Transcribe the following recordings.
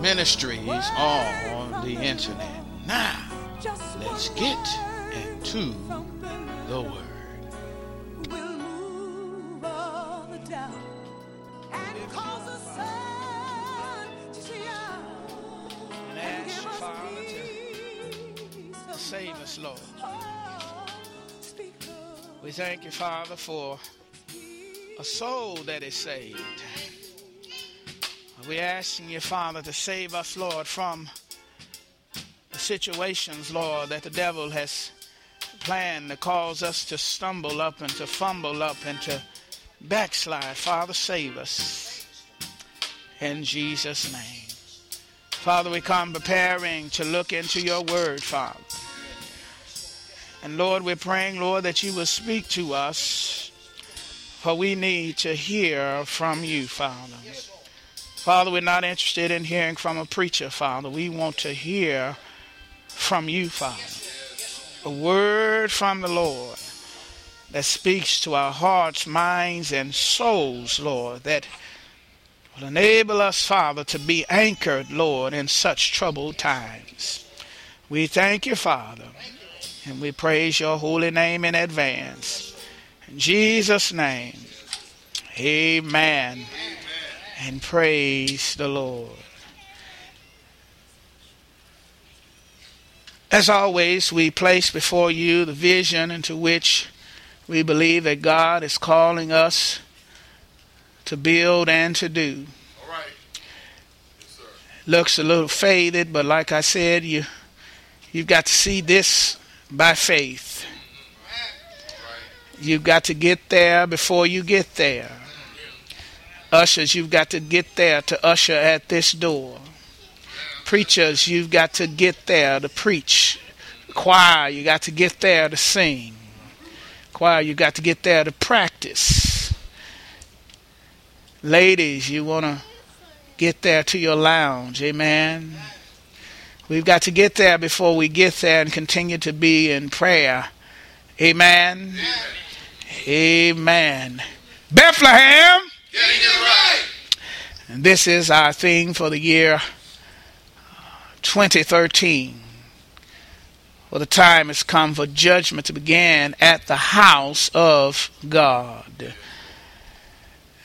ministries on the internet. Now, let's get into the Word. And ask Father to save us, Lord. We thank you, Father, for a soul that is saved. We're asking you, Father, to save us, Lord, from the situations, Lord, that the devil has planned to cause us to stumble up and to fumble up and to backslide. Father, save us. In Jesus' name. Father, we come preparing to look into your word, Father. And Lord, we're praying, Lord, that you will speak to us, for we need to hear from you, Father. Father, we're not interested in hearing from a preacher, Father. We want to hear from you, Father. A word from the Lord that speaks to our hearts, minds, and souls, Lord, that will enable us, Father, to be anchored, Lord, in such troubled times. We thank you, Father, and we praise your holy name in advance. In Jesus' name, amen and praise the Lord. As always, we place before you the vision into which we believe that God is calling us to build and to do. All right. Yes, Looks a little faded, but like I said, you you've got to see this by faith. Mm-hmm. You've got to get there before you get there. Ushers, you've got to get there to usher at this door. Preachers, you've got to get there to preach. Choir, you got to get there to sing. Choir, you got to get there to practice. Ladies, you want to get there to your lounge. Amen. We've got to get there before we get there and continue to be in prayer. Amen. Amen. Bethlehem. Getting it right. And this is our theme for the year uh, 2013. Well, the time has come for judgment to begin at the house of God.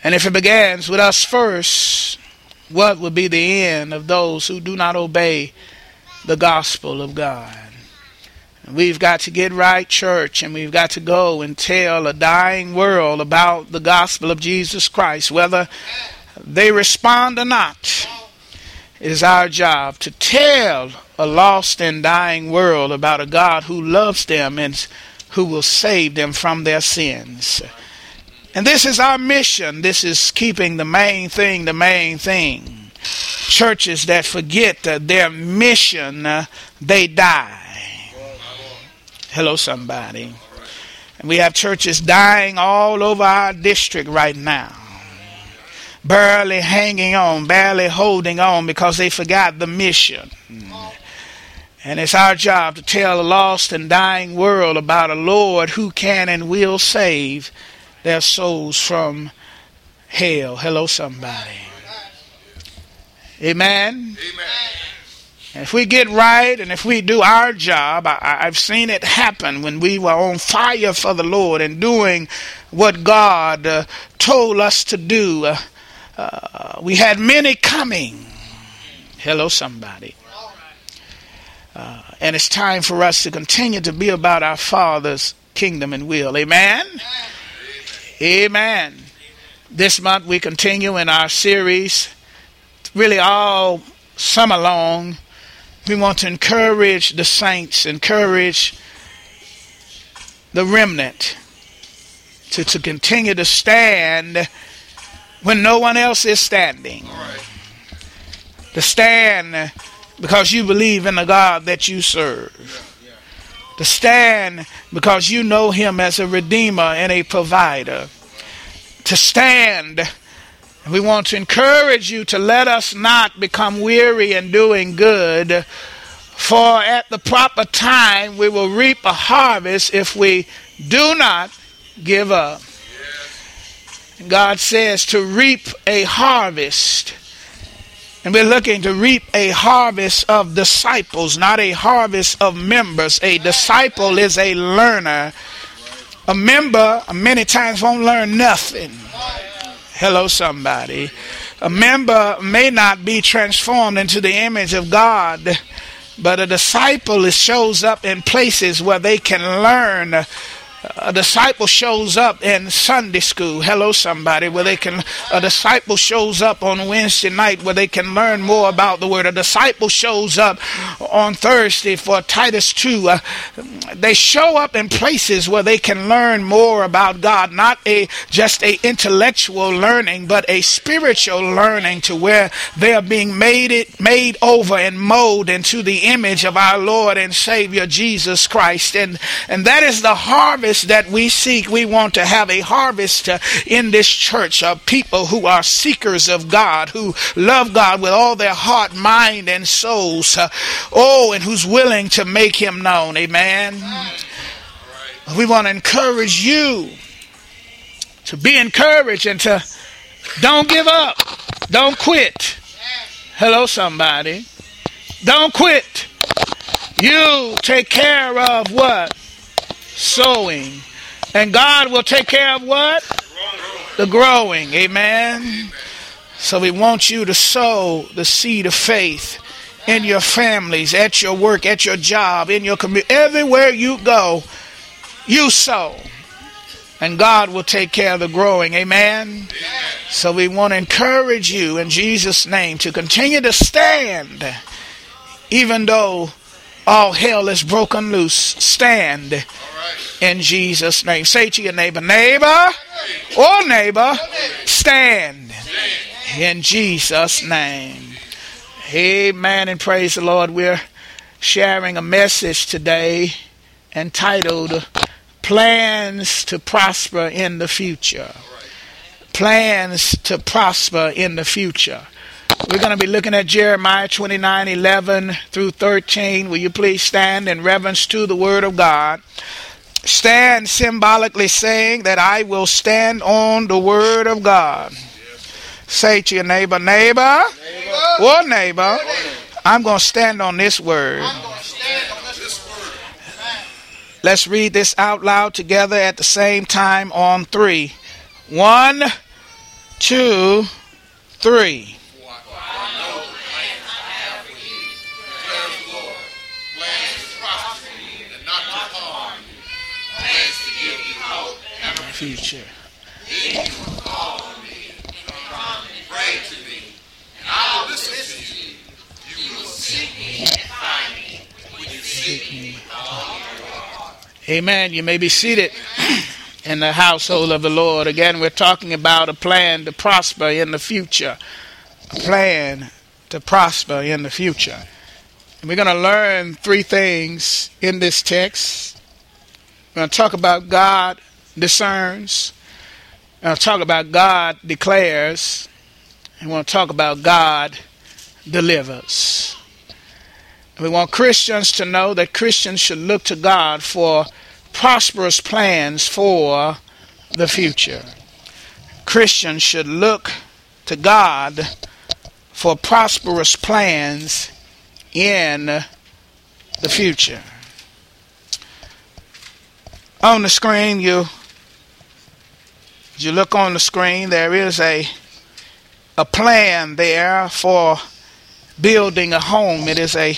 And if it begins with us first, what will be the end of those who do not obey the gospel of God? We've got to get right, church, and we've got to go and tell a dying world about the gospel of Jesus Christ, whether they respond or not. It is our job to tell a lost and dying world about a God who loves them and who will save them from their sins. And this is our mission. This is keeping the main thing the main thing. Churches that forget their mission, uh, they die. Hello, somebody. And we have churches dying all over our district right now. Barely hanging on, barely holding on because they forgot the mission. And it's our job to tell a lost and dying world about a Lord who can and will save their souls from hell. Hello, somebody. Amen. Amen. And if we get right and if we do our job, I, have seen it happen when we were on fire for the Lord and doing what God uh, told us to do. Uh, uh, we had many coming. Hello, somebody. Uh, and it's time for us to continue to be about our Father's kingdom and will. Amen? Amen. This month we continue in our series, really all summer long. We want to encourage the saints, encourage the remnant to, to continue to stand when no one else is standing. To stand because you believe in the God that you serve. To stand because you know Him as a Redeemer and a provider. To stand. We want to encourage you to let us not become weary in doing good, for at the proper time we will reap a harvest if we do not give up. God says to reap a harvest. And we're looking to reap a harvest of disciples, not a harvest of members. A disciple is a learner. A member many times won't learn nothing. Hello, somebody. A member may not be transformed into the image of God, but a disciple shows up in places where they can learn a disciple shows up in Sunday school. Hello, somebody, where they can, a disciple shows up on Wednesday night where they can learn more about the word. A disciple shows up on Thursday for Titus 2. Uh, they show up in places where they can learn more about God, not a just a intellectual learning, but a spiritual learning to where they are being made it, made over and molded into the image of our Lord and Savior Jesus Christ. And, and that is the harvest harvest that we seek. We want to have a harvest uh, in this church of people who are seekers of God, who love God with all their heart, mind, and souls. Uh, oh, and who's willing to make Him known. Amen. We want to encourage you to be encouraged and to don't give up. Don't quit. Hello, somebody. Don't quit. You take care of what? Sowing. And God will take care of what? The growing. Amen. So we want you to sow the seed of faith in your families, at your work, at your job, in your community, everywhere you go, you sow. And God will take care of the growing. Amen. Amen. So we want to encourage you in Jesus' name to continue to stand, even though all hell is broken loose. Stand in Jesus' name. Say to your neighbor, neighbor or neighbor, stand in Jesus' name. Amen and praise the Lord. We're sharing a message today entitled Plans to Prosper in the Future. Plans to Prosper in the Future. We're going to be looking at Jeremiah 29 11 through 13. Will you please stand in reverence to the Word of God? Stand symbolically saying that I will stand on the Word of God. Say to your neighbor, neighbor, neighbor. or neighbor, I'm going to stand on this Word. Let's read this out loud together at the same time on three. One, two, three. Future. Amen. You may be seated in the household of the Lord. Again, we're talking about a plan to prosper in the future. A plan to prosper in the future. And we're going to learn three things in this text. We're going to talk about God discerns. I'll talk about God declares. And want to talk about God delivers. We want Christians to know that Christians should look to God for prosperous plans for the future. Christians should look to God for prosperous plans in the future. On the screen, you as you look on the screen, there is a a plan there for building a home. It is a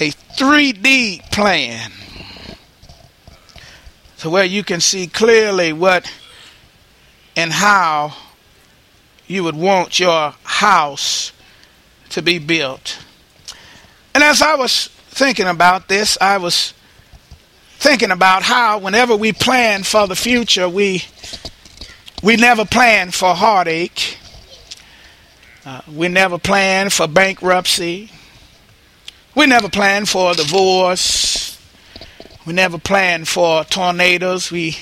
a 3D plan. to where you can see clearly what and how you would want your house to be built. And as I was thinking about this, I was thinking about how whenever we plan for the future, we we never plan for heartache. Uh, we never plan for bankruptcy. We never plan for divorce. We never plan for tornadoes. We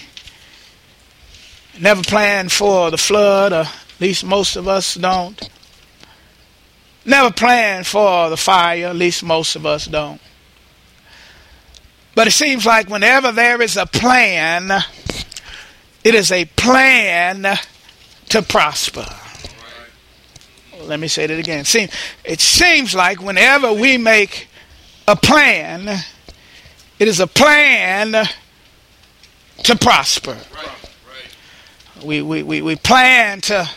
never plan for the flood, or at least most of us don't. Never plan for the fire, at least most of us don't. But it seems like whenever there is a plan, it is a plan to prosper. Let me say that again. It seems like whenever we make a plan, it is a plan to prosper. We, we, we, we plan to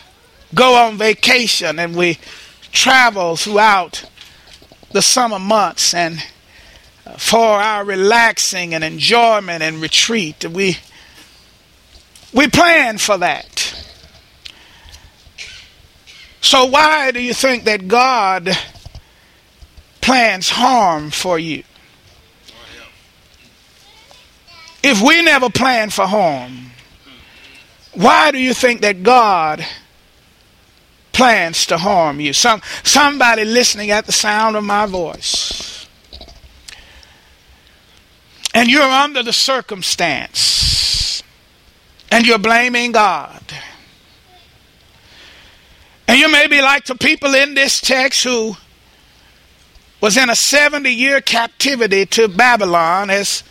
go on vacation and we travel throughout the summer months and for our relaxing and enjoyment and retreat. We we plan for that. So why do you think that God plans harm for you? If we never plan for harm, why do you think that God plans to harm you? Some somebody listening at the sound of my voice. And you're under the circumstance and you're blaming God. And you may be like the people in this text who was in a 70 year captivity to Babylon as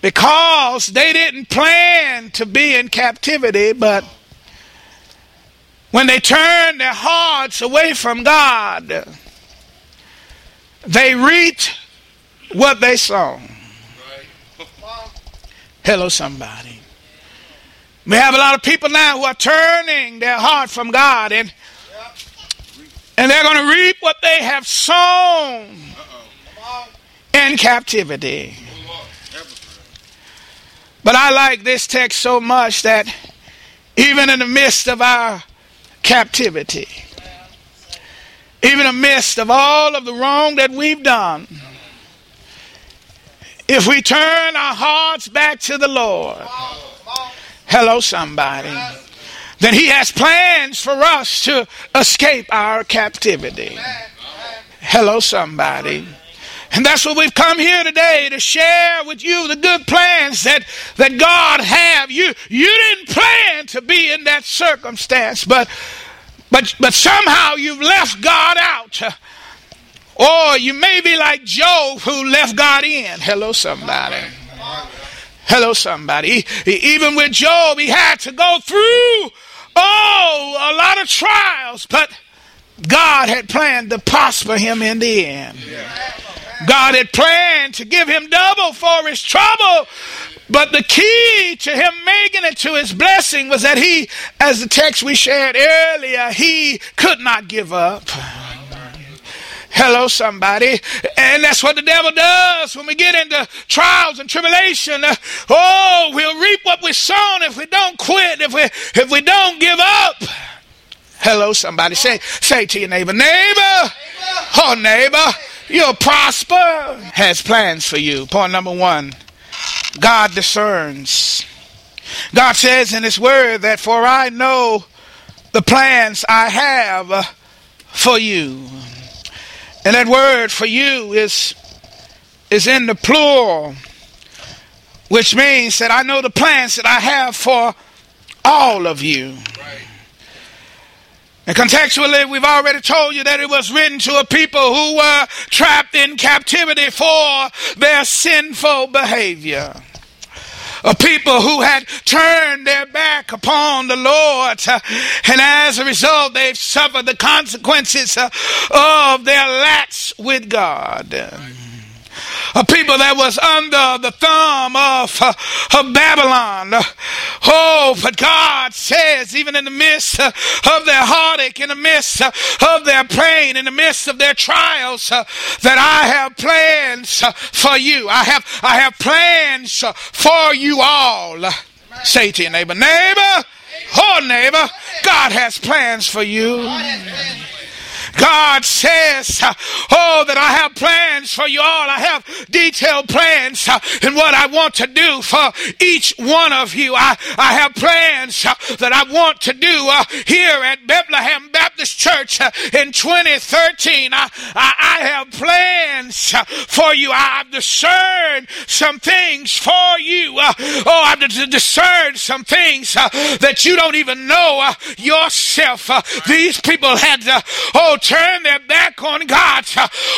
because they didn't plan to be in captivity, but when they turned their hearts away from God, they reaped what they sown. Hello, somebody. We have a lot of people now who are turning their heart from God and and they're going to reap what they have sown in captivity. But I like this text so much that even in the midst of our captivity, even in the midst of all of the wrong that we've done, if we turn our hearts back to the Lord, hello, somebody, then He has plans for us to escape our captivity. Hello, somebody. And that's what we've come here today to share with you the good plans that, that God have. You you didn't plan to be in that circumstance, but but but somehow you've left God out. Or you may be like Job who left God in. Hello, somebody. Hello, somebody. Even with Job, he had to go through oh a lot of trials, but God had planned to prosper him in the end. God had planned to give him double for his trouble. But the key to him making it to his blessing was that he, as the text we shared earlier, he could not give up. Hello, somebody. And that's what the devil does when we get into trials and tribulation. Oh, we'll reap what we sown if we don't quit, if we if we don't give up. Hello, somebody. Say say to your neighbor, neighbor, oh neighbor, you'll prosper. Has plans for you. Point number one. God discerns. God says in His Word that for I know the plans I have for you. And that word for you is, is in the plural, which means that I know the plans that I have for all of you. And contextually, we've already told you that it was written to a people who were trapped in captivity for their sinful behavior a people who had turned their back upon the Lord. Uh, and as a result, they've suffered the consequences uh, of their lacks with God. A people that was under the thumb of, uh, of Babylon. Oh, but God says, even in the midst uh, of their heartache, in the midst uh, of their pain, in the midst of their trials, uh, that I have plans uh, for you. I have, I have plans uh, for you all. Say to your neighbor, neighbor, oh neighbor, God has plans for you. God says, uh, Oh, that I have plans for you all. I have detailed plans uh, in what I want to do for each one of you. I, I have plans uh, that I want to do uh, here at Bethlehem Baptist Church uh, in 2013. I, I, I have plans uh, for you. I've discerned some things for you. oh, I've discerned some things that you don't even know yourself. these people had, oh, turn their back on God.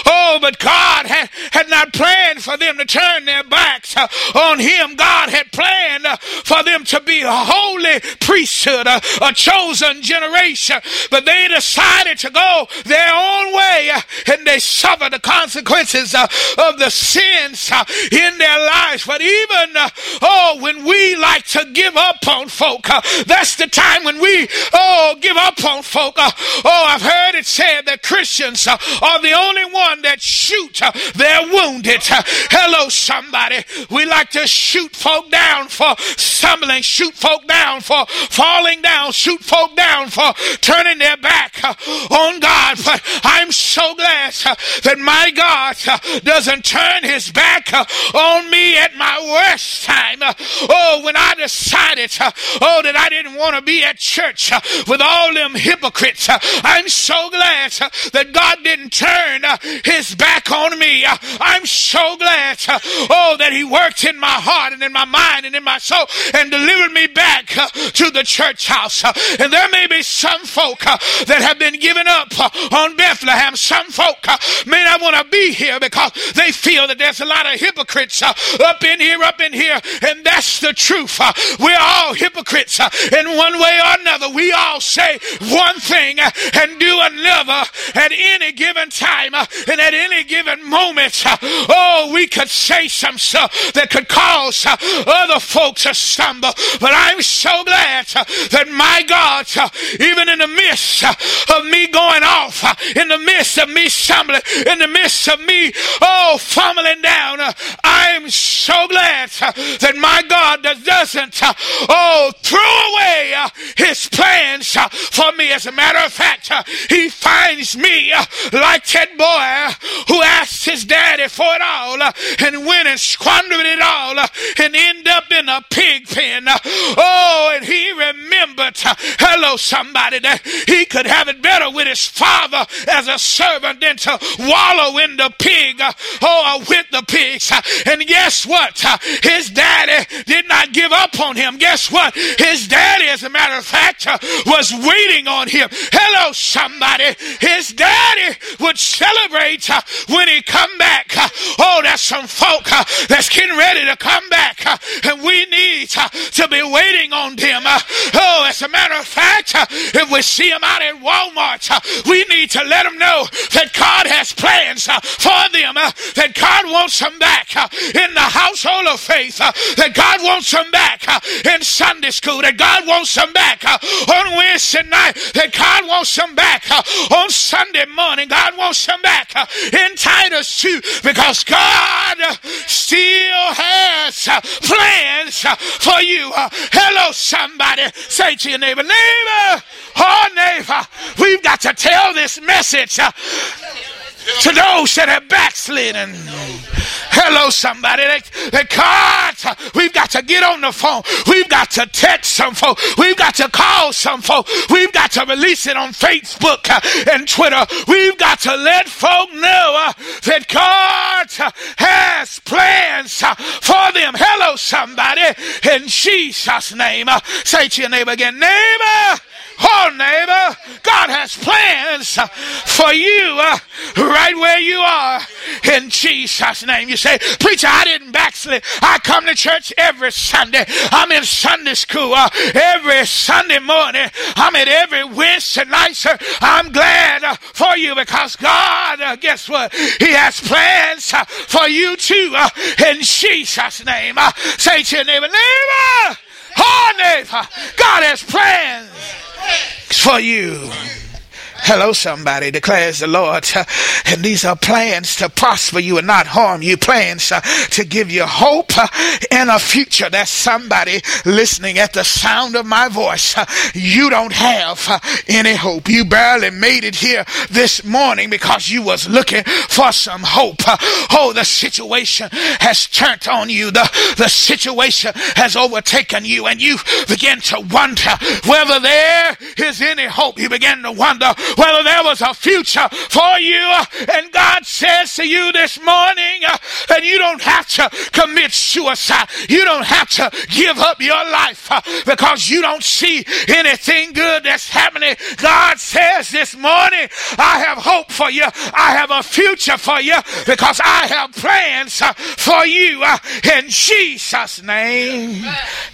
Oh, but God had, had not planned for them to turn their backs on Him. God had planned for them to be a holy priesthood, a, a chosen generation. But they decided to go their own way and they suffered the consequences of the sins in their lives. But even, oh, when we like to give up on folk, that's the time when we, oh, give up on folk. Oh, I've heard it said that Christians uh, are the only one that shoot uh, their wounded. Uh, hello, somebody. We like to shoot folk down for stumbling, shoot folk down for falling down, shoot folk down for turning their back uh, on God. But I'm so glad uh, that my God uh, doesn't turn his back on me at my worst time. Oh, when I decided, oh, that I didn't want to be at church with all them hypocrites. I'm so glad glad uh, that God didn't turn uh, his back on me. Uh, I'm so glad, uh, oh, that he worked in my heart and in my mind and in my soul and delivered me back uh, to the church house. Uh, and there may be some folk that have been given up on Bethlehem. Some folk may not want to be here because they feel that there's a lot of hypocrites up in here, up in here. And that's the truth. We're all hypocrites in one way or another. We all say one thing and do another Uh, at any given time uh, and at any given moment, uh, oh, we could say some stuff that could cause uh, other folks to stumble. But I'm so glad uh, that my God, uh, even in the midst of me going off, in the midst of me stumbling, in the midst of me, oh, fumbling down, I'm so glad that my God doesn't, oh, throw away his plans for me. As a matter of fact, he finds reminds me uh, like that boy who asked his daddy for it all uh, and went and squandered it all uh, and end up in a pig pen. Oh, and he remembered, hello, somebody, that he could have it better with his father as a servant than to wallow in the pig or with the pigs. And guess what? His daddy did not give up on him. Guess what? His daddy, as a matter of fact, was waiting on him. Hello, somebody his daddy would celebrate uh, when he come back. Uh, oh, that's some folk uh, that's getting ready to come back, uh, and we need uh, to be waiting on them. Uh. Oh, as a matter of fact, if we see them out at Walmart, we need to let them know that God has plans for them, that God wants them back in the household of faith, that God wants them back in Sunday school, that God wants them back on Wednesday night, that God wants them back on Sunday morning. God wants them back uh, in Titus 2 because God still has uh, plans uh, for you. Hello, somebody. Say to your neighbor, neighbor, oh, neighbor, we've got to tell this message to those that have backslidden. Hello, somebody. That, that God, we've got to get on the phone. We've got to text some folk. We've got to call some folk. We've got to release it on Facebook and Twitter. We've got to let folk know uh, that God has plans for them. Hello, somebody. In Jesus' name, uh, say to your neighbor again, neighbor. Oh, neighbor, God has plans for you uh, right where you are in Jesus' name. You say, Preacher, I didn't backslid. I come to church every Sunday. I'm in Sunday school uh, every Sunday morning. I'm at every Wednesday night, sir. I'm glad uh, for you because God, uh, guess what? He has plans uh, for you too. Uh, in Jesus' name. Uh, say to your neighbor, neighbor, oh neighbor, God has plans for you. Hello, somebody, declares the Lord. And these are plans to prosper you and not harm you, plans uh, to give you hope and uh, a future. That's somebody listening at the sound of my voice. Uh, you don't have any hope. You barely made it here this morning because you was looking for some hope. Oh, the situation has turned on you. The, the situation has overtaken you and you begin to wonder whether there is any hope. You begin to wonder whether there was a future for you. And God says to you this morning uh, that you don't have to commit suicide. You don't have to give up your life uh, because you don't see anything good that's happening. God says this morning, I have hope for you. I have a future for you because I have plans uh, for you in Jesus' name.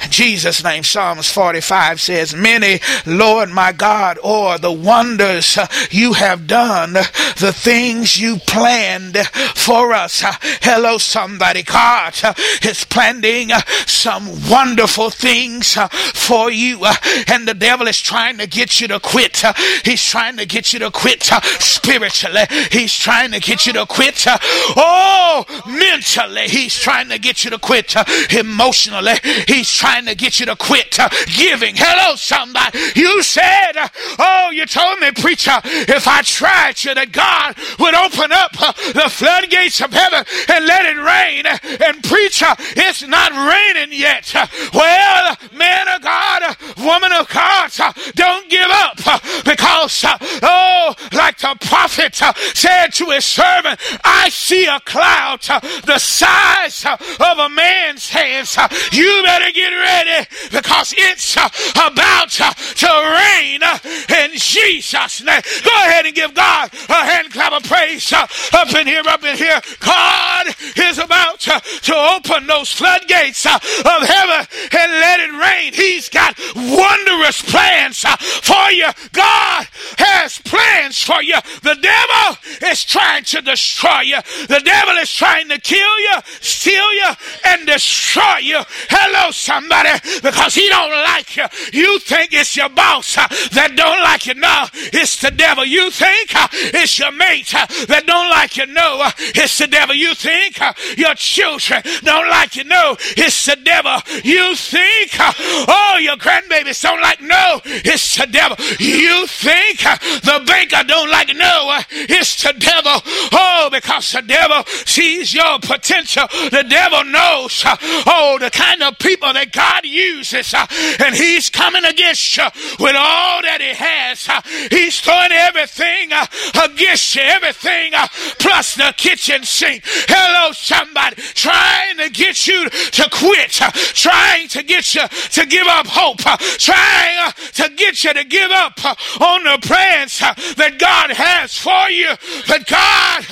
In Jesus' name, Psalms 45 says, Many, Lord my God, or the wonders you have done the things you planned for us. Hello, somebody. God is planning some wonderful things for you, and the devil is trying to get you to quit. He's trying to get you to quit spiritually. He's trying to get you to quit. Oh, mentally. He's trying to get you to quit emotionally. He's trying to get you to quit giving. Hello, somebody. You said, Oh, you told me, preacher preacher, uh, if I tried you, that God would open up uh, the floodgates of heaven and let it rain. And preacher, uh, it's not raining yet. Uh, well, man of God, woman of God, uh, don't give up uh, because, oh, like the prophet said to his servant, I see a cloud the size of a man's hands. You better get ready because it's about to rain in Jesus' name. Go ahead and give God a hand clap of praise uh, up in here, up in here. God is about to, open those floodgates uh, of heaven and let it rain. He's got wondrous plans uh, for you. God has plans for you. The devil is trying to destroy you. The devil is trying to kill you, steal you, and destroy you. Hello, somebody, because he don't like you. You think it's your boss uh, that don't like you. No, it's the devil. You think uh, it's your mate uh, that don't like you. No, it's the devil. You think uh, your children don't like you. No, it's the devil. You think, oh, your grandbabies don't like. No, it's the devil. You think the banker don't like. No, it's the devil. Oh, because the devil sees your potential. The devil knows, oh, the kind of people that God uses, and he's coming against you with all that he has. Uh, he's throwing everything uh, against you, everything uh, plus the kitchen sink. Hello, somebody trying to get you to quit, uh, trying to get you to give up hope, uh, trying uh, to get you to give up uh, on the plans that God has for you. But God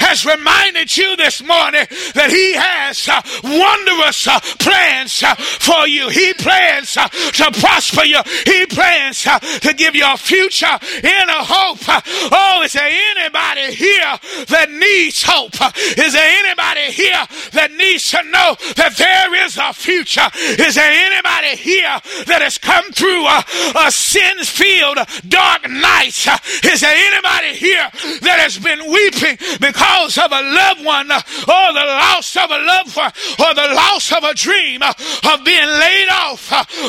has reminded you this morning that He has wondrous plans for you. He plans to prosper you. He plans to give you a future in a hope. Oh, is there anybody here that needs hope? Is there anybody here that needs to know that there is a future? Is there anybody here that has come through a, a sin filled dark night? Is there anybody here that has been weeping because of a loved one or the loss of a loved one or the loss of a dream of being laid off?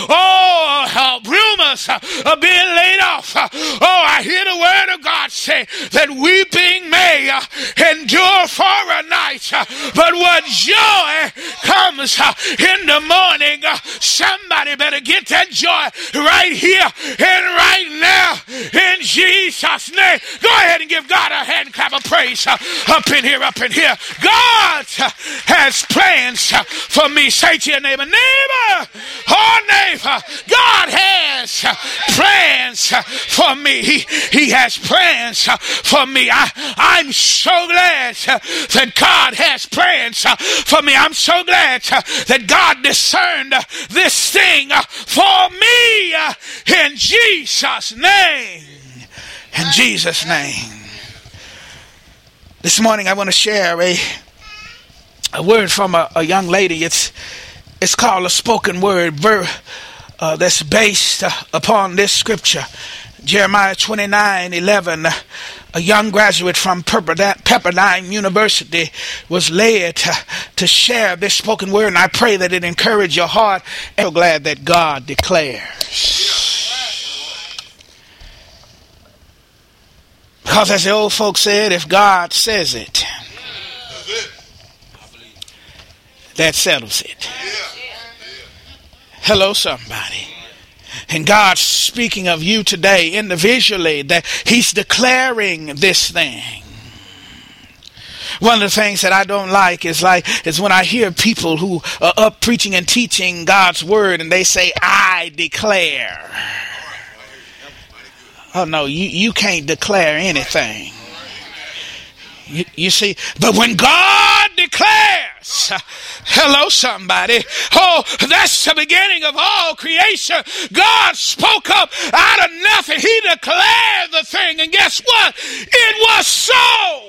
Oh, rumors of being laid off. Oh, I hear the word of God say that weeping may uh, endure for a night, uh, but what joy comes uh, in the morning. Somebody better get that joy right here and right now in Jesus' name. Go ahead and give God a hand clap of praise up in here, up in here. God has plans for me. Say to your neighbor, neighbor, oh neighbor, God has plans for me. He, he has plans uh, for me. I, I'm so glad uh, that God has plans uh, for me. I'm so glad that God discerned this thing for me in Jesus' name. In Jesus' name. This morning I want to share a a word from a, a young lady. It's it's called a spoken word ver, uh, that's based uh, upon this scripture. Jeremiah 29 11. a young graduate from Pepperdine University was led to, to share this spoken word, and I pray that it encourage your heart. I'm so glad that God declares. Because as the old folks said, if God says it, that settles it. Hello, somebody. And God's speaking of you today individually, that He's declaring this thing. One of the things that I don't like is like is when I hear people who are up preaching and teaching God's word and they say, I declare. Oh no, you, you can't declare anything. You, you see, but when God declares, hello somebody, oh, that's the beginning of all creation. God spoke up out of nothing. He declared the thing, and guess what? It was so.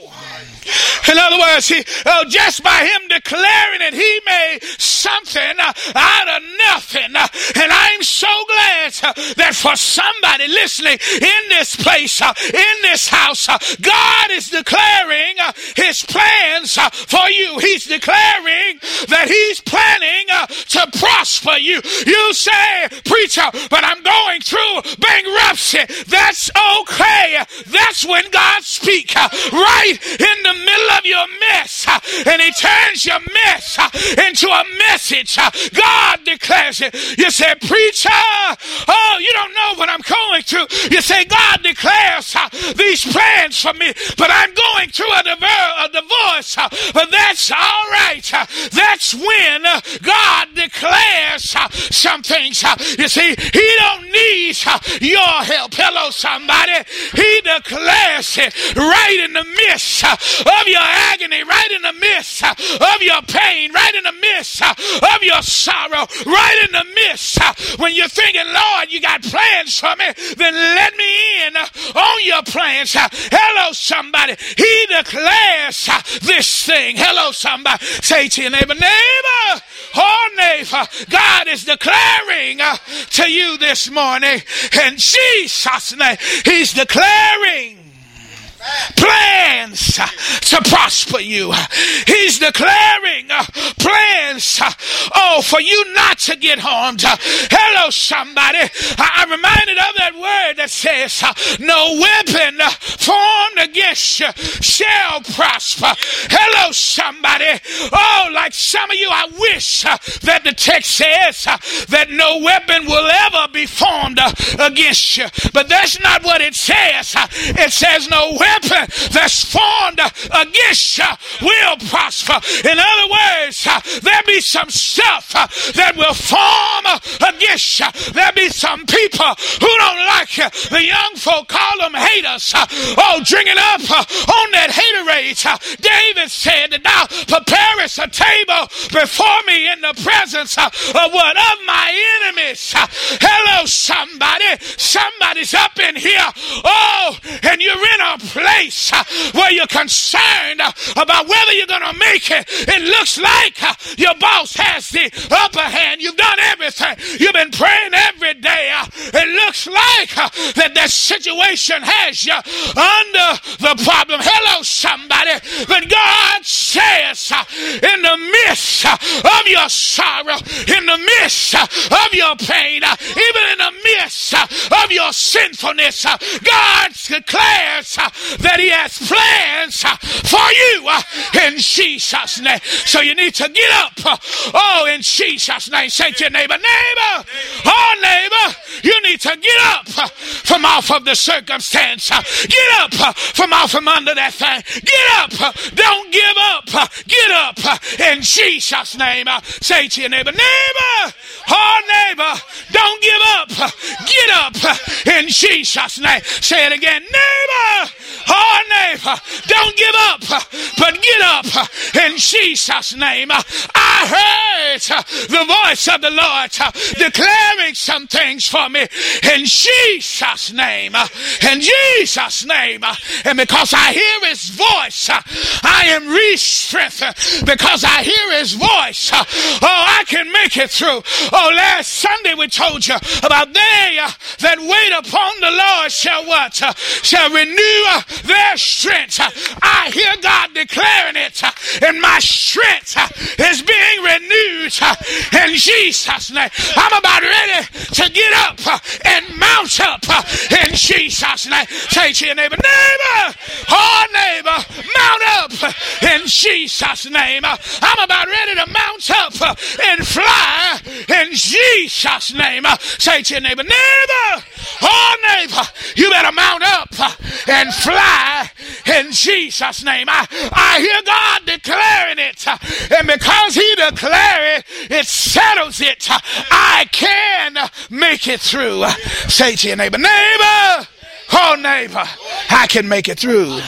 In other words, he, uh, just by him declaring it, he made something out of nothing. And I'm so glad that for somebody listening in this place, in this house, God is declaring his plans for you. He's declaring that he's planning to prosper you. You say, preacher, but I'm going through bankruptcy. That's okay. That's when God speaks right in the the middle of your mess uh, and he turns your mess uh, into a message. Uh, God declares it. You say, Preacher, oh, you don't know what I'm going through. You say, God declares these plans for me, but I'm going through a, a divorce. But that's all right. That's when God declares some things. You see, He don't need your help. Hello, somebody. He declares it right in the midst of your agony, right in the midst of your pain, right in the midst of your sorrow, right in the midst when you're thinking, Lord, you got plans for me, then let me in on your plans. Hello, somebody. He declares this thing. Hello, somebody. Say to your neighbor, neighbor, oh, neighbor, God is declaring to you this morning in Jesus' name. He's declaring plans to prosper you. He's declaring plans, oh, for you not to get harmed. Hello, somebody. I'm reminded of that word that says, No weapon formed against you shall prosper. Hello, somebody. Oh, like some of you, I wish that the text says that no weapon will ever be formed against you. But that's not what it says. It says no weapon weapon that's formed against you will prosper. In other words, there'll be some stuff that will form against you. There be some people who don't like you. The young folk call them haters. Oh, drinking up on that haterade. David said that thou preparest a table before me in the presence of what? Of my enemies. Hello, somebody. Somebody's up in here. Oh, and you're in a place uh, where you're concerned about whether you're going to make it. It looks like uh, your boss has the upper hand. You've done everything. You've been praying every day. Uh, it looks like that that situation has you under the problem. Hello, somebody. But God says in the midst of your sorrow, in the midst of your pain, even in the midst of your sinfulness, God declares that He has plans uh, for you uh, in Jesus' name. So you need to get up. Uh, oh, in Jesus' name. Say to your neighbor, neighbor, oh, neighbor, you need to get up from off of the circumstance. Get up from off from under that thing. Get up. Don't give up. Get up in Jesus' name. Say to your neighbor, neighbor, oh, neighbor, don't give up. up, get up in Jesus' name. Say it again, neighbor, oh neighbor, don't give up, but get up in Jesus' name. I heard the voice of the Lord declaring some things for me in Jesus' name. In Jesus' name. And because I hear his voice, I am re-strengthened because I hear his voice. Oh, I can make it through. Oh, last Sunday we told you about they that wait upon the Lord shall what? Shall renew their strength. Uh, I hear God declaring it, uh, and my strength uh, is being renewed in Jesus' name. I'm about ready to get up and mount up in Jesus' name. Say to your neighbor, neighbor, oh neighbor, mount up in Jesus' name. I'm about ready to mount up and fly in Jesus' name. Say to your neighbor, neighbor, oh neighbor, you better mount up and fly in Jesus' name. I, I hear God declaring it, and because He declared it, it settles it. I can make it through. Say to your neighbor, neighbor, oh neighbor, I can make it through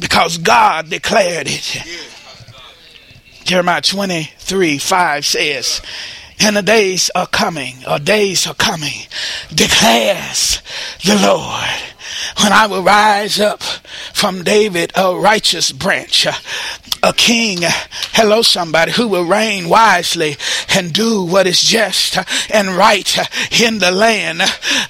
because God declared it. Jeremiah 23 5 says, and the days are coming, or days are coming, declares the Lord, when I will rise up from David a righteous branch, a king, hello somebody, who will reign wisely and do what is just and right in the land.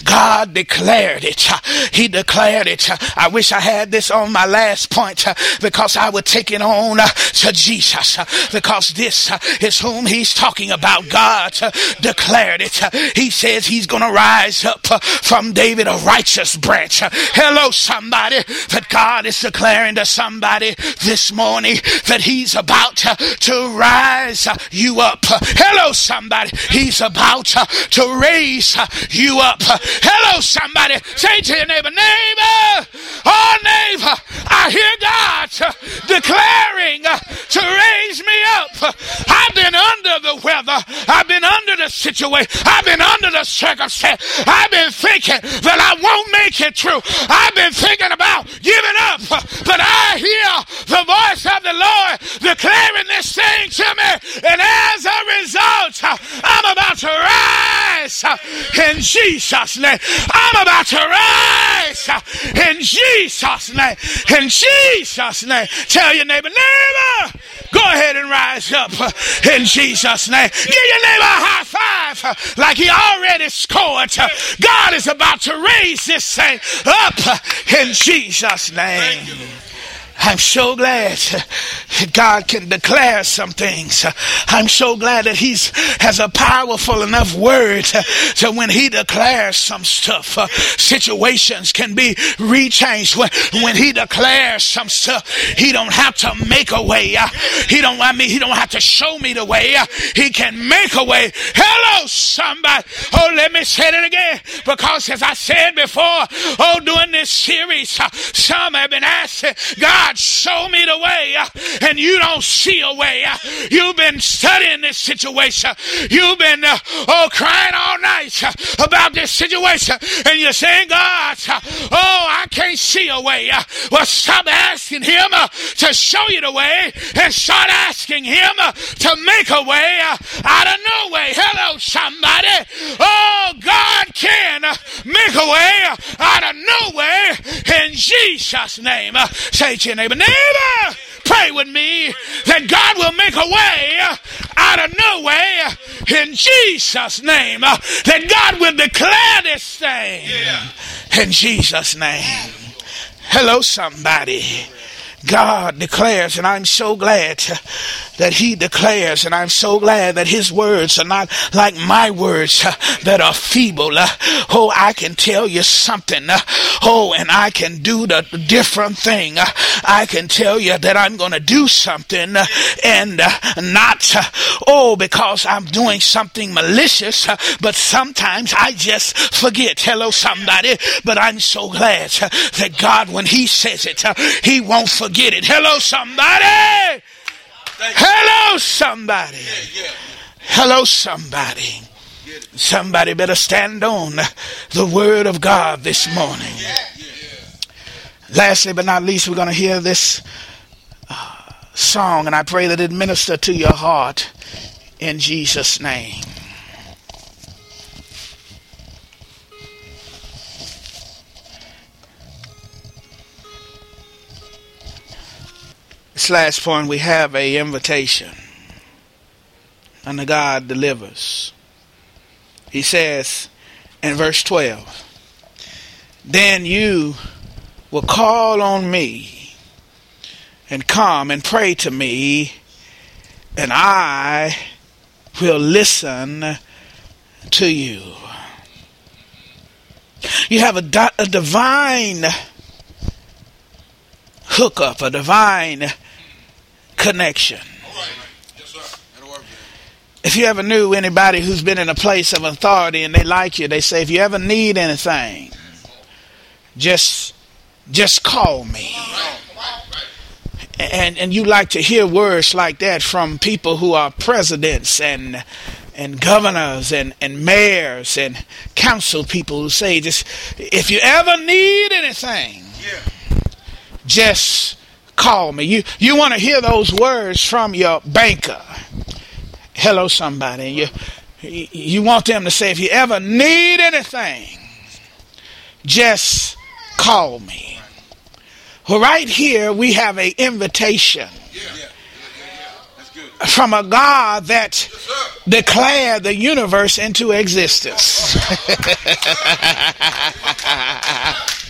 God declared it. He declared it. I wish I had this on my last point because I would take it on to Jesus because this is whom he's talking about. God declared it. He says he's going to rise up from David a righteous branch. Hello somebody that God is declaring to somebody this morning that he's about to rise you up. Hello, somebody. He's about to raise you up. Hello, somebody. Say to your neighbor, neighbor, oh, neighbor, I hear God declaring to raise me up. I've been under the weather. I've been under the situation. I've been under the circumstance. I've been thinking that I won't make it through. I've been thinking about giving up. But I hear the voice of the Lord declaring this thing to me. And as a result, I'm about to rise in Jesus' name. I'm about to rise in Jesus' name. In Jesus' name. Tell your neighbor, neighbor, go ahead and rise up in Jesus' name. Give your neighbor a high five like he already scored. God is about to raise this thing up in Jesus' name. I'm so glad that God can declare some things. I'm so glad that He has a powerful enough word to when He declares some stuff, uh, situations can be rechanged. When, when He declares some stuff, He don't have to make a way. Uh, he don't. I mean, He don't have to show me the way. Uh, he can make a way. Hello, somebody. Oh, let me say it again, because as I said before, oh, during this series, some have been asking God Show me the way. Uh, and you don't see a way. Uh. You've been studying this situation. You've been, uh, oh, crying all night uh, about this situation. And you're saying, God, oh, I can't see a way. Well, stop asking Him uh, to show you the way and start asking Him uh, to make a way out of no way. Hello, somebody. Oh, God can make a way out of no way in Jesus' name. Say your neighbor, neighbor, pray with me that God will make a way out of no way in Jesus' name. That God will declare this thing in Jesus' name. Hello, somebody. God declares, and I'm so glad that He declares, and I'm so glad that His words are not like my words that are feeble. Oh, I can tell you something. Oh, and I can do the different thing. I can tell you that I'm going to do something and not, oh, because I'm doing something malicious, but sometimes I just forget. Hello, somebody. But I'm so glad that God, when He says it, He won't forget forget it. Hello, somebody. Hello, somebody. Hello, somebody. Somebody better stand on the word of God this morning. Lastly, but not least, we're going to hear this uh, song, and I pray that it minister to your heart in Jesus' name. Last point, we have a invitation, and the God delivers. He says in verse 12, Then you will call on me and come and pray to me, and I will listen to you. You have a, di- a divine hookup, a divine connection. If you ever knew anybody who's been in a place of authority and they like you, they say, if you ever need anything, just just call me. And and you like to hear words like that from people who are presidents and and governors and, and mayors and council people who say just if you ever need anything, just call me. You you want to hear those words from your banker. Hello, somebody. You you want them to say, if you ever need anything, just call me. Well, right here we have an invitation from a God that declared the universe into existence.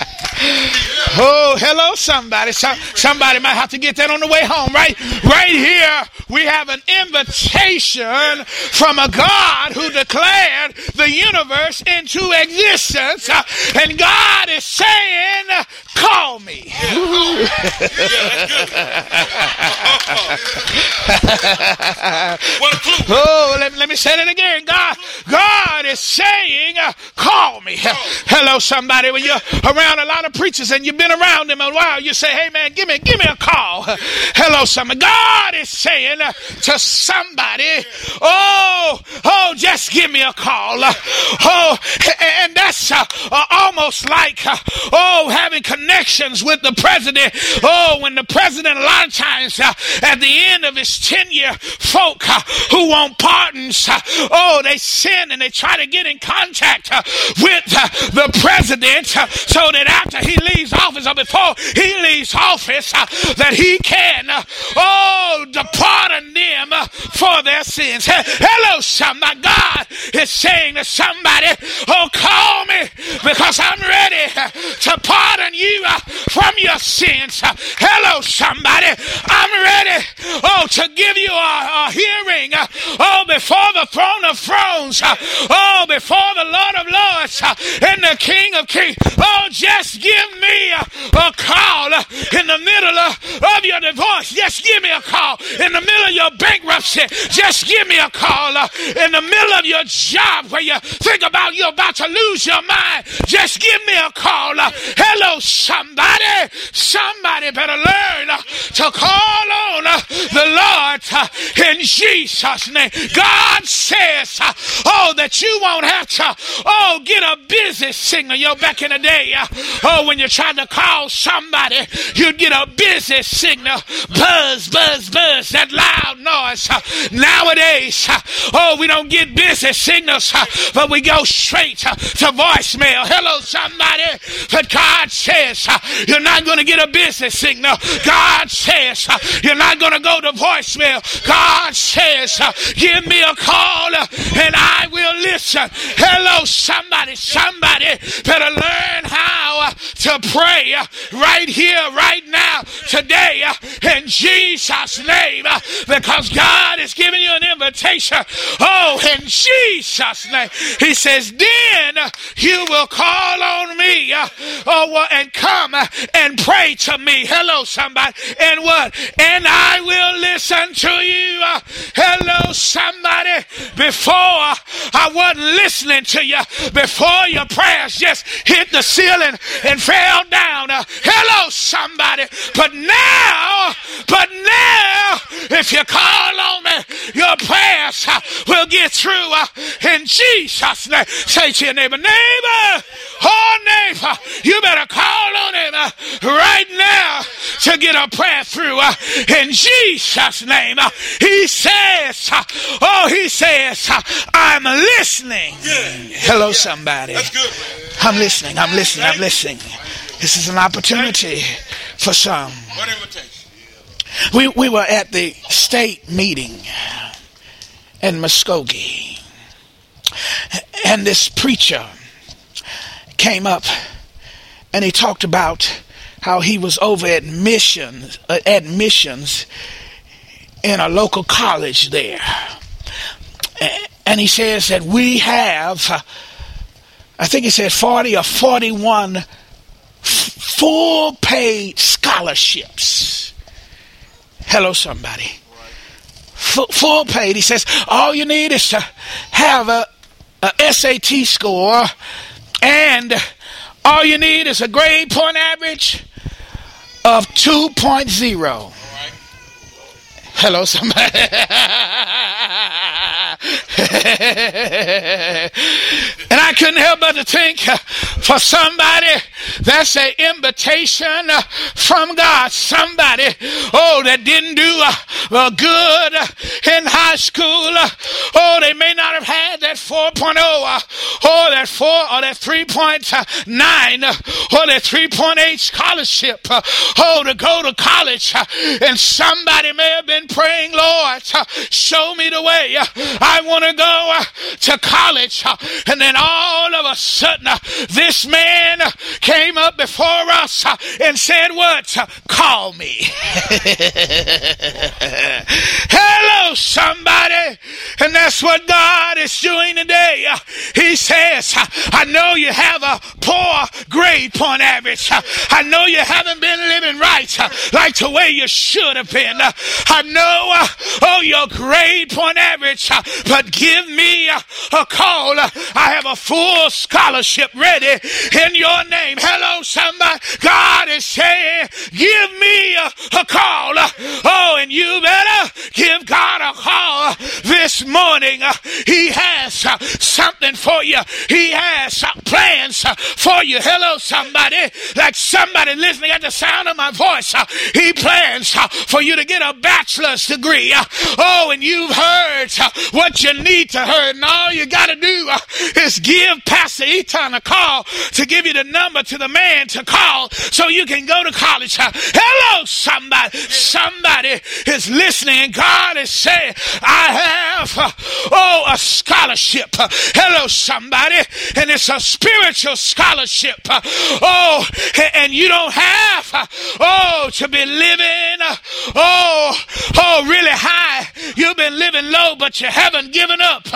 Oh, hello, somebody. Some, somebody might have to get that on the way home, right? Right here, we have an invitation from a God who declared the universe into existence. Uh, and God is saying, Call me. oh, let, let me say it again. God, God is saying, Call me. Hello, somebody. When you're around a lot of preachers and you've been around them a while, you say, Hey man, give me give me a call. Hello, somebody. God is saying to somebody, Oh, oh, just give me a call. Oh, and that's uh, almost like uh, oh having connections with the president. Oh, when the president a lot of times at the end of his tenure, folk uh, who want pardons, uh, oh, they sin and they try to get in contact uh, with uh, the president so that after he leaves office or before he leaves office, that he can, oh, pardon them for their sins. Hello, somebody. God is saying to somebody, oh, call me because I'm ready to pardon you from your sins. Hello, somebody. I'm ready, oh, to give you a, a hearing, oh, before the throne of thrones, oh, before the Lord of lords and the King of kings. Oh, just give me a, call in the middle of, of your divorce. Just give me a call in the middle of your bankruptcy. Just give me a call uh, in the middle of your job where you think about you're about to lose your mind. Just give me a call. Uh, hello, somebody. Somebody better learn uh, to call on the Lord uh, in Jesus' name. God says, uh, oh, that you won't have to, oh, get a busy signal. Yo, back in the day, uh, oh, when you're trying to call somebody, you'd get a busy signal. Buzz, buzz, buzz, that loud noise. Nowadays, oh, we don't get busy signals, but we go straight to voicemail. Hello, somebody. But God says, you're not going to get a busy signal. God says, you're not going to go to voicemail. God says, uh, give me a call uh, and I will listen. Hello, somebody. Somebody better learn how uh, to pray right here, right now, today, in Jesus' name, because God is giving you an invitation. Oh, in Jesus' name. He says, then you will call on me and come and pray to me. Hello, somebody. And what? And I will listen to you. Hello, somebody. Before I wasn't listening to you before your prayers just hit the ceiling and fell down. Uh, hello, somebody. But now, but now, if you call on me, your prayers uh, will get through uh, in Jesus' name. Say to your neighbor, neighbor, oh neighbor, you better call on him uh, right now to get a prayer through uh, in Jesus' name. Uh, he says, oh, he says, I'm listening. Hello, somebody. That's good. I'm listening. I'm listening. I'm listening. This is an opportunity for some. We, we were at the state meeting in Muskogee, and this preacher came up and he talked about how he was over at missions, uh, admissions in a local college there. And he says that we have, I think he said 40 or 41 f- full paid scholarships. Hello, somebody. Full, full paid. He says all you need is to have a, a SAT score, and all you need is a grade point average of 2.0. Hello, somebody. and I couldn't help but to think for somebody that's an invitation from God. Somebody, oh, that didn't do uh, good in high school. Oh, they may not have had that 4.0, uh, or that 4 or that 3.9, uh, or that 3.8 scholarship. Oh, to go to college. And somebody may have been praying, Lord, uh, show me the way. Uh, I want to go uh, to college. Uh, and then all of a sudden, uh, this man uh, came up before us and said, What? Call me. Hello, somebody. And that's what God is doing today. He says, I know you have a poor grade point average. I know you haven't been living right like the way you should have been. I know, uh, oh, your grade point average, uh, but give me uh, a call. Uh, I have a full scholarship ready in your name. Hello, somebody. God is saying, give me a, call. Uh, oh, and you better give God a call uh, this morning. He has something for you. He has plans for you. Hello, somebody. Like somebody listening at the sound of my voice. He plans for you to get a Uh, oh, and you've heard what you need to hear. And all you got to do is give Pastor Eaton a call to give you the number to the man to call so you can go to college. Hello, somebody. Somebody is listening. God is saying, I have, oh, a scholarship. Hello, somebody. And it's a spiritual scholarship. Oh, and you don't have, oh, to be living, oh, oh, really high. You've been living low, but you haven't given up.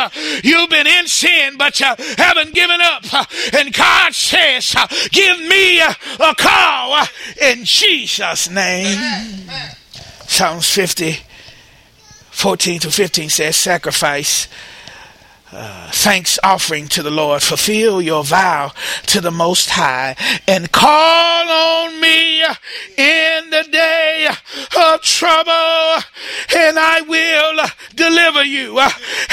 You've been in sin, but you haven't given up. And God says, give me a call in Jesus' name. Psalms 50, 14 to 15 says, sacrifice thanks offering to the Lord. Fulfill your vow to the Most High and call on me in the day of trouble, and I will deliver you,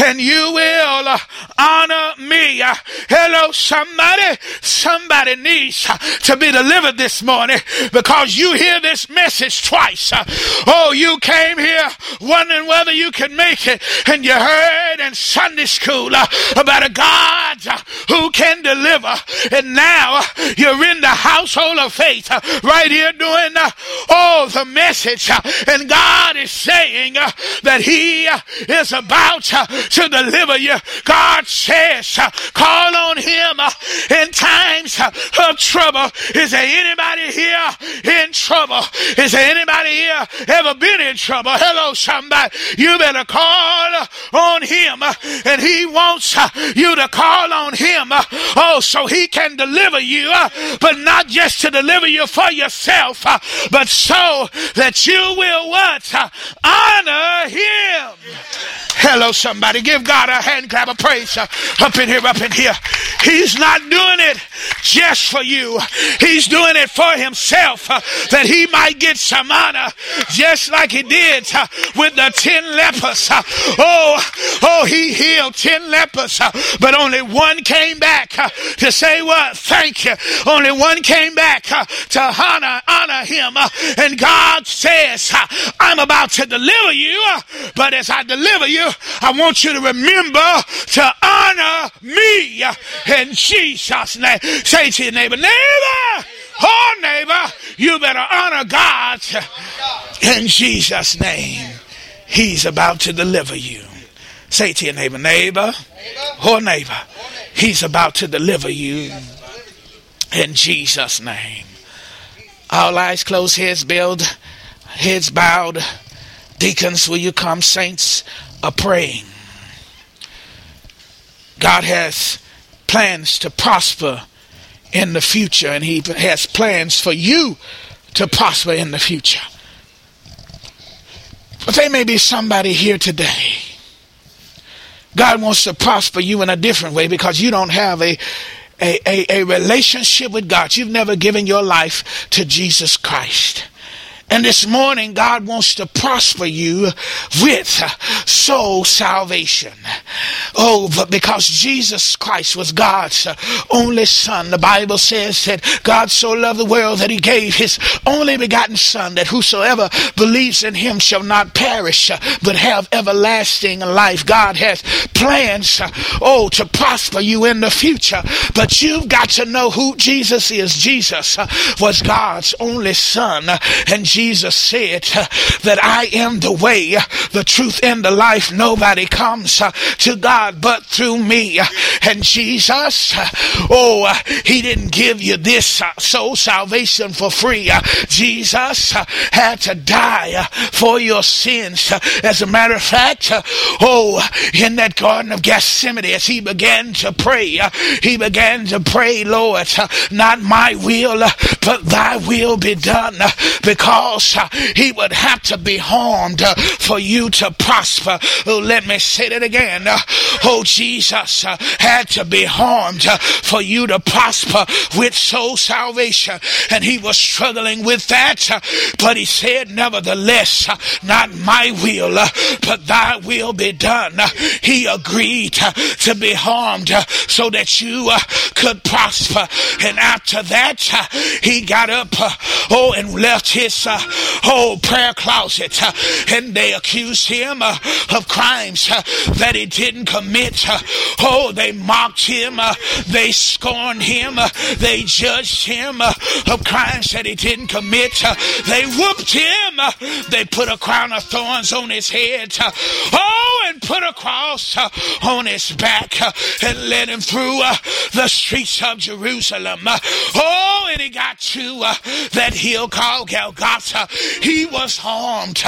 and you will honor me. Hello, somebody. Somebody needs to be delivered this morning because you hear this message twice. Oh, you came here wondering whether you could make it, and you heard in Sunday school about a God who can deliver, and now you're in the household of faith uh, right here doing uh, oh the message, uh, and God is saying uh, that He uh, is about uh, to deliver you. God says, call on Him in times of trouble. Is there anybody here in trouble? Is there anybody here ever been in trouble? Hello, somebody. You better call on Him, and He wants uh, you to call on him, uh, oh, so he can deliver you, uh, but not just to deliver you for yourself, but so that you will what? Honor him. Hello, somebody. Give God a hand clap of praise up in here, up in here. He's not doing it just for you. He's doing it for himself that he might get some honor, just like he did with the ten lepers. Oh, oh, he healed ten lepers, uh, but only one came back uh, to say what? Thank you. Only one came back uh, to honor honor him, and God says, "I'm about to deliver you, but as I deliver you, I want you to remember to honor me in Jesus' name." Say to your neighbor, neighbor. Oh, neighbor, you better honor God in Jesus' name. He's about to deliver you. Say to your neighbor, neighbor, oh, neighbor, he's about to deliver you in Jesus' name. All eyes closed, heads bowed, heads bowed. Deacons, will you come? Saints are praying. God has plans to prosper in the future, and He has plans for you to prosper in the future. But there may be somebody here today. God wants to prosper you in a different way because you don't have a, a, a, a relationship with God. You've never given your life to Jesus Christ. And this morning, God wants to prosper you with soul salvation. Oh, but because Jesus Christ was God's only Son, the Bible says that God so loved the world that he gave his only begotten Son, that whosoever believes in him shall not perish, but have everlasting life. God has plans, oh, to prosper you in the future, but you've got to know who Jesus is. Jesus was God's only Son, and Jesus Jesus said that I am the way, the truth, and the life. Nobody comes to God but through me. And Jesus, oh, he didn't give you this soul salvation for free. Jesus had to die for your sins. As a matter of fact, oh, in that Garden of Gethsemane, as he began to pray, he began to pray, Lord, not my will, but thy will be done because Uh, he would have to be harmed uh, for you to prosper. Oh, let me say that again. Uh, oh, Jesus uh, had to be harmed uh, for you to prosper with soul salvation. And he was struggling with that. Uh, but he said, Nevertheless, not my will, but thy will be done. He agreed to be harmed so that you could prosper. And after that, he got up, oh, and left his Uh, whole prayer closet uh, and they accused him uh, of crimes uh, that he didn't commit. Uh, oh, they mocked him. Uh, they scorned him. They judged him of crimes that he didn't commit. They whooped him. They put a crown of thorns on his head. Oh, and put a cross on his back and led him through the streets of Jerusalem. Oh, and he got to that hill called Golgotha. He was harmed,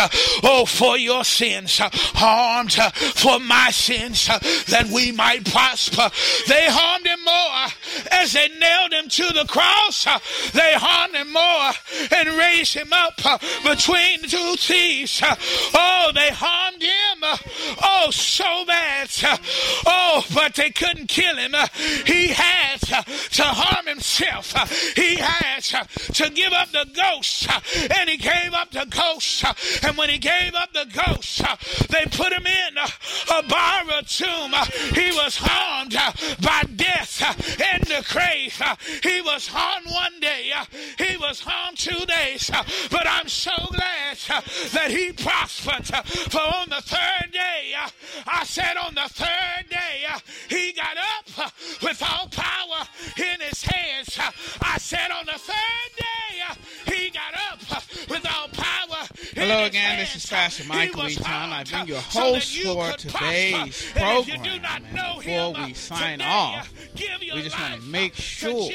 oh, for your sins, harmed for my sins, that we might prosper. They harmed him more as they nailed him to the cross. They harmed him more and raised him up between the two thieves. Oh, they harmed him. Oh, so bad. Oh, but they couldn't kill him. He had to harm himself. He had to give up the ghost, and he gave up the ghost. Uh, and when he gave up the ghost, uh, they put him in a borrowed tomb. He was harmed uh, by death in the grave. He was harmed one day. He was harmed two days. But I'm so glad that he prospered. For on the third day, I said on the third day, he got up with all power Hello again, this is Pastor Michael Eaton. I've been your host for today's program. And before we sign off, we just want to make sure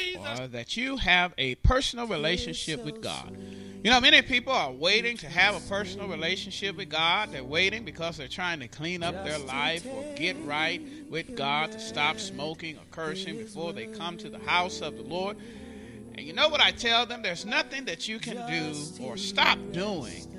that you have a personal relationship with God. You know, many people are waiting to have a personal relationship with God. They're waiting because they're trying to clean up their life or get right with God to stop smoking or cursing before they come to the house of the Lord. And you know what I tell them? There's nothing that you can do or stop doing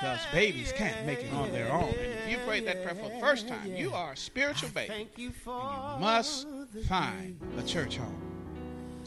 because babies can't make it on their own. And if you prayed that prayer for the first time, you are a spiritual baby. And you must find a church home.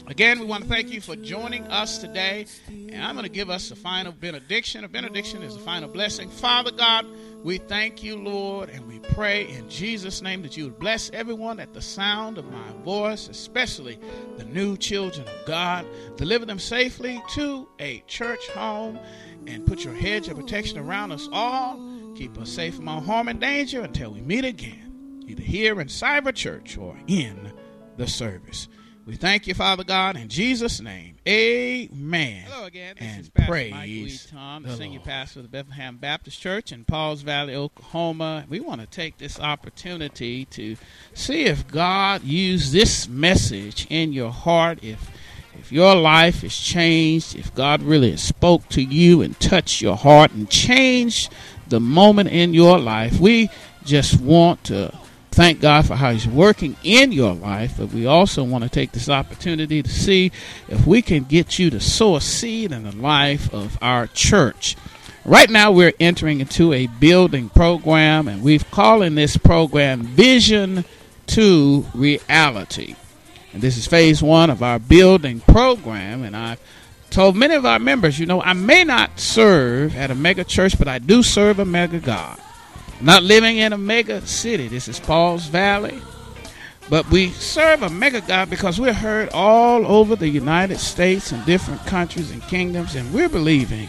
Again, we want to thank you for joining us today. And I'm going to give us a final benediction. A benediction is a final blessing. Father God, we thank you, Lord, and we pray in Jesus' name that you would bless everyone at the sound of my voice, especially the new children of God. Deliver them safely to a church home and put your hedge of protection around us all. Keep us safe from all harm and danger until we meet again, either here in Cyber Church or in the service. We thank you, Father God, in Jesus' name. Amen. Hello again. This and is Pastor praise Mike Lee Tom, the, the senior Lord. pastor of the Bethlehem Baptist Church in Pauls Valley, Oklahoma. We want to take this opportunity to see if God used this message in your heart, if if your life is changed, if God really spoke to you and touched your heart and changed the moment in your life, we just want to thank God for how He's working in your life, but we also want to take this opportunity to see if we can get you to sow a seed in the life of our church. Right now, we're entering into a building program, and we've calling this program Vision to Reality. And this is phase one of our building program, and I've told many of our members, you know, I may not serve at a mega church, but I do serve a mega God not living in a mega city. This is Pauls Valley. But we serve a mega God because we're heard all over the United States and different countries and kingdoms, and we're believing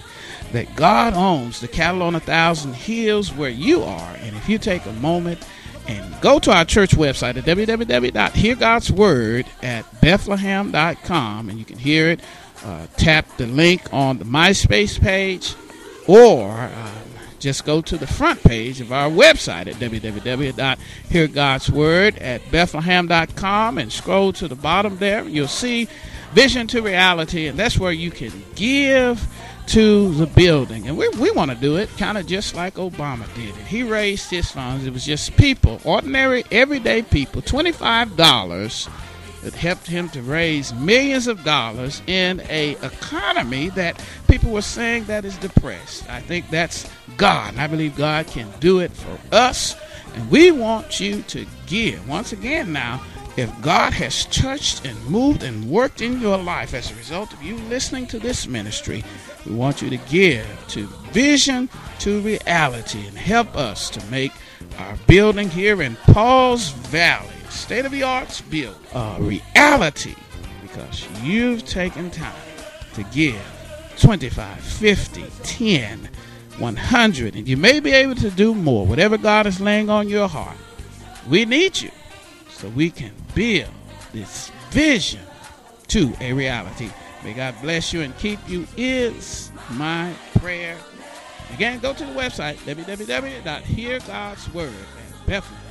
that God owns the cattle on a thousand hills where you are. And if you take a moment and go to our church website at www.heargodsword at bethlehem.com, and you can hear it, uh, tap the link on the MySpace page, or uh, just go to the front page of our website at www.heargodsword at bethlehem.com and scroll to the bottom there. You'll see Vision to Reality, and that's where you can give to the building. And we, we want to do it kind of just like Obama did it. He raised his funds. It was just people, ordinary, everyday people, $25 that helped him to raise millions of dollars in a economy that people were saying that is depressed. I think that's God, and I believe God can do it for us. And we want you to give. Once again, now, if God has touched and moved and worked in your life as a result of you listening to this ministry, we want you to give to Vision to Reality and help us to make our building here in Pauls Valley, state of the arts build, a reality because you've taken time to give 25, 50, 10, 100, and you may be able to do more, whatever God is laying on your heart. We need you so we can build this vision to a reality. May God bless you and keep you is my prayer. Again, go to the website www.heargodsword at Bethlehem